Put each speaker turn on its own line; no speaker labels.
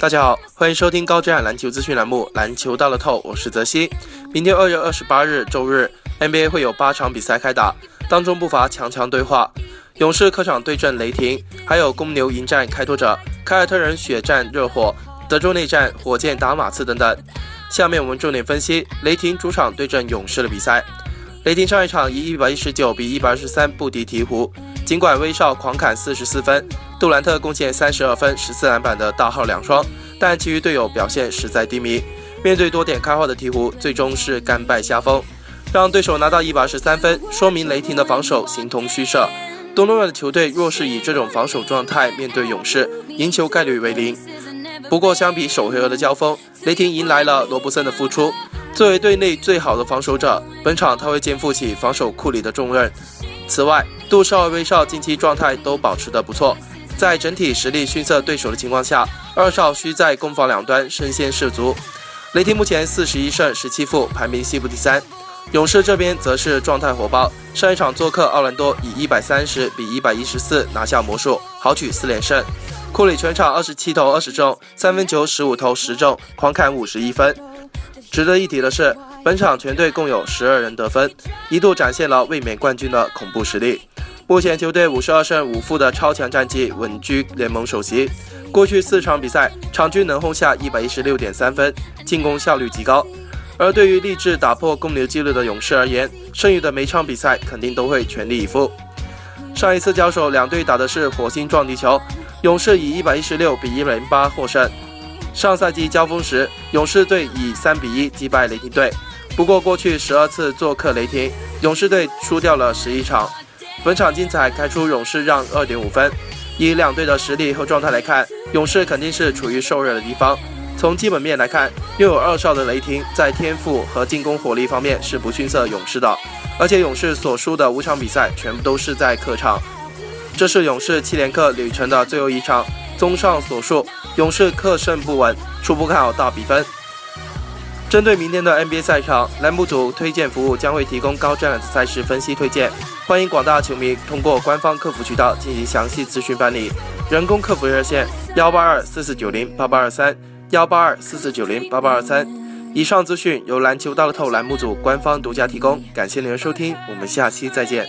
大家好，欢迎收听高质量篮球资讯栏目《篮球到了透》，我是泽西。明天二月二十八日周日，NBA 会有八场比赛开打，当中不乏强强对话。勇士客场对阵雷霆，还有公牛迎战开拓者，凯尔特人血战热火，德州内战火箭打马刺等等。下面我们重点分析雷霆主场对阵勇士的比赛。雷霆上一场以一百一十九比一百二十三不敌鹈鹕，尽管威少狂砍四十四分。杜兰特贡献三十二分、十四篮板的大号两双，但其余队友表现实在低迷。面对多点开花的鹈鹕，最终是甘拜下风，让对手拿到一百十三分，说明雷霆的防守形同虚设。东诺的球队若是以这种防守状态面对勇士，赢球概率为零。不过，相比首回合的交锋，雷霆迎来了罗布森的复出。作为队内最好的防守者，本场他会肩负起防守库里的重任。此外，杜少、威少近期状态都保持得不错。在整体实力逊色对手的情况下，二少需在攻防两端身先士卒。雷霆目前四十一胜十七负，排名西部第三。勇士这边则是状态火爆，上一场做客奥兰多以一百三十比一百一十四拿下魔术，豪取四连胜。库里全场二十七投二十中，三分球十五投十中，狂砍五十一分。值得一提的是，本场全队共有十二人得分，一度展现了卫冕冠军的恐怖实力。目前球队五十二胜五负的超强战绩稳居联盟首席。过去四场比赛，场均能轰下一百一十六点三分，进攻效率极高。而对于立志打破公牛纪录的勇士而言，剩余的每场比赛肯定都会全力以赴。上一次交手，两队打的是火星撞地球，勇士以一百一十六比一百零八获胜。上赛季交锋时，勇士队以三比一击败雷霆队。不过过去十二次做客雷霆，勇士队输掉了十一场。本场精彩，开出勇士让二点五分。以两队的实力和状态来看，勇士肯定是处于受热的地方。从基本面来看，拥有二少的雷霆在天赋和进攻火力方面是不逊色勇士的。而且勇士所输的五场比赛全部都是在客场，这是勇士七连客旅程的最后一场。综上所述，勇士客胜不稳，初步看好大比分。针对明天的 NBA 赛场，栏目组推荐服务将会提供高质量的赛事分析推荐，欢迎广大球迷通过官方客服渠道进行详细咨询办理。人工客服热线：幺八二四四九零八八二三，幺八二四四九零八八二三。以上资讯由篮球大乐透栏目组官方独家提供，感谢您的收听，我们下期再见。